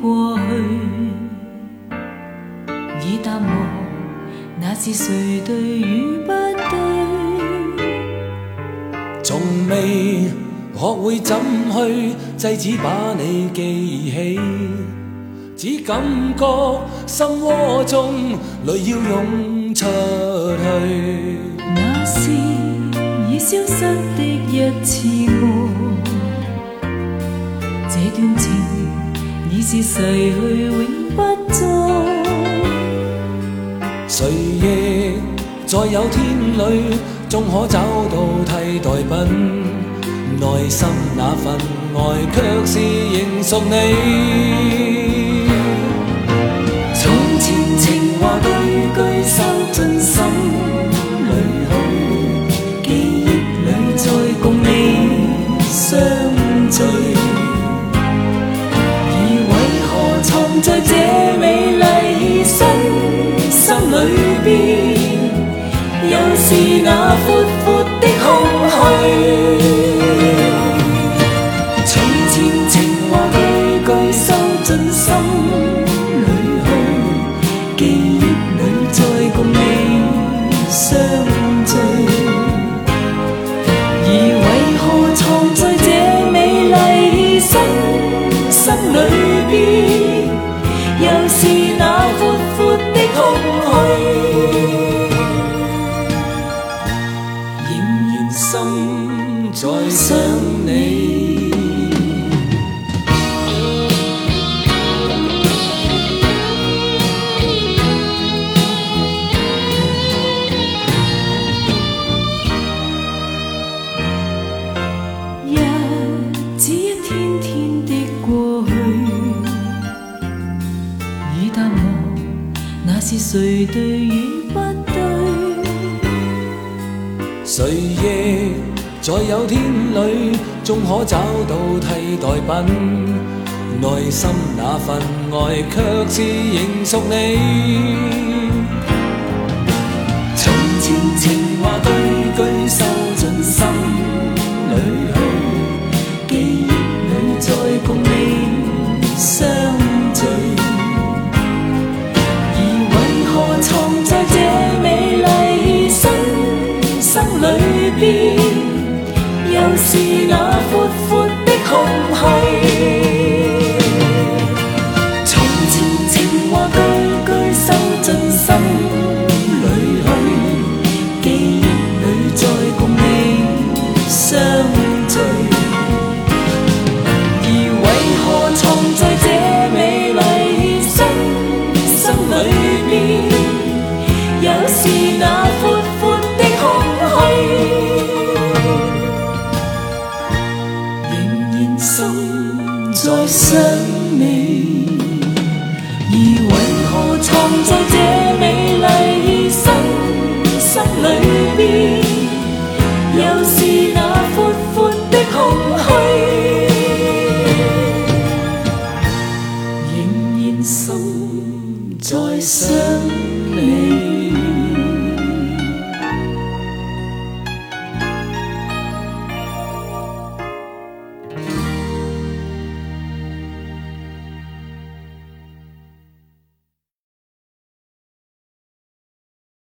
过去。已淡忘那是谁对与不对？从未学会怎去制止把你记起。只感觉心窝中泪要涌出去。那是已消失的一次梦这段情已是逝去永不再。谁亦在有天里，终可找到替代品。内心那份爱，却是仍属你。在这美丽身心里边，又是那阔阔的空虚？心在想你。日子一天天的过去，已淡忘那是谁对与不谁亦在有天里，终可找到替代品。内心那份爱，却是仍属你。是那阔阔的空虚？从前情话句句收进心里去，记忆里再共你相聚。而为何藏在这美丽身心里面，又是那心在想你，而为何藏在这美丽？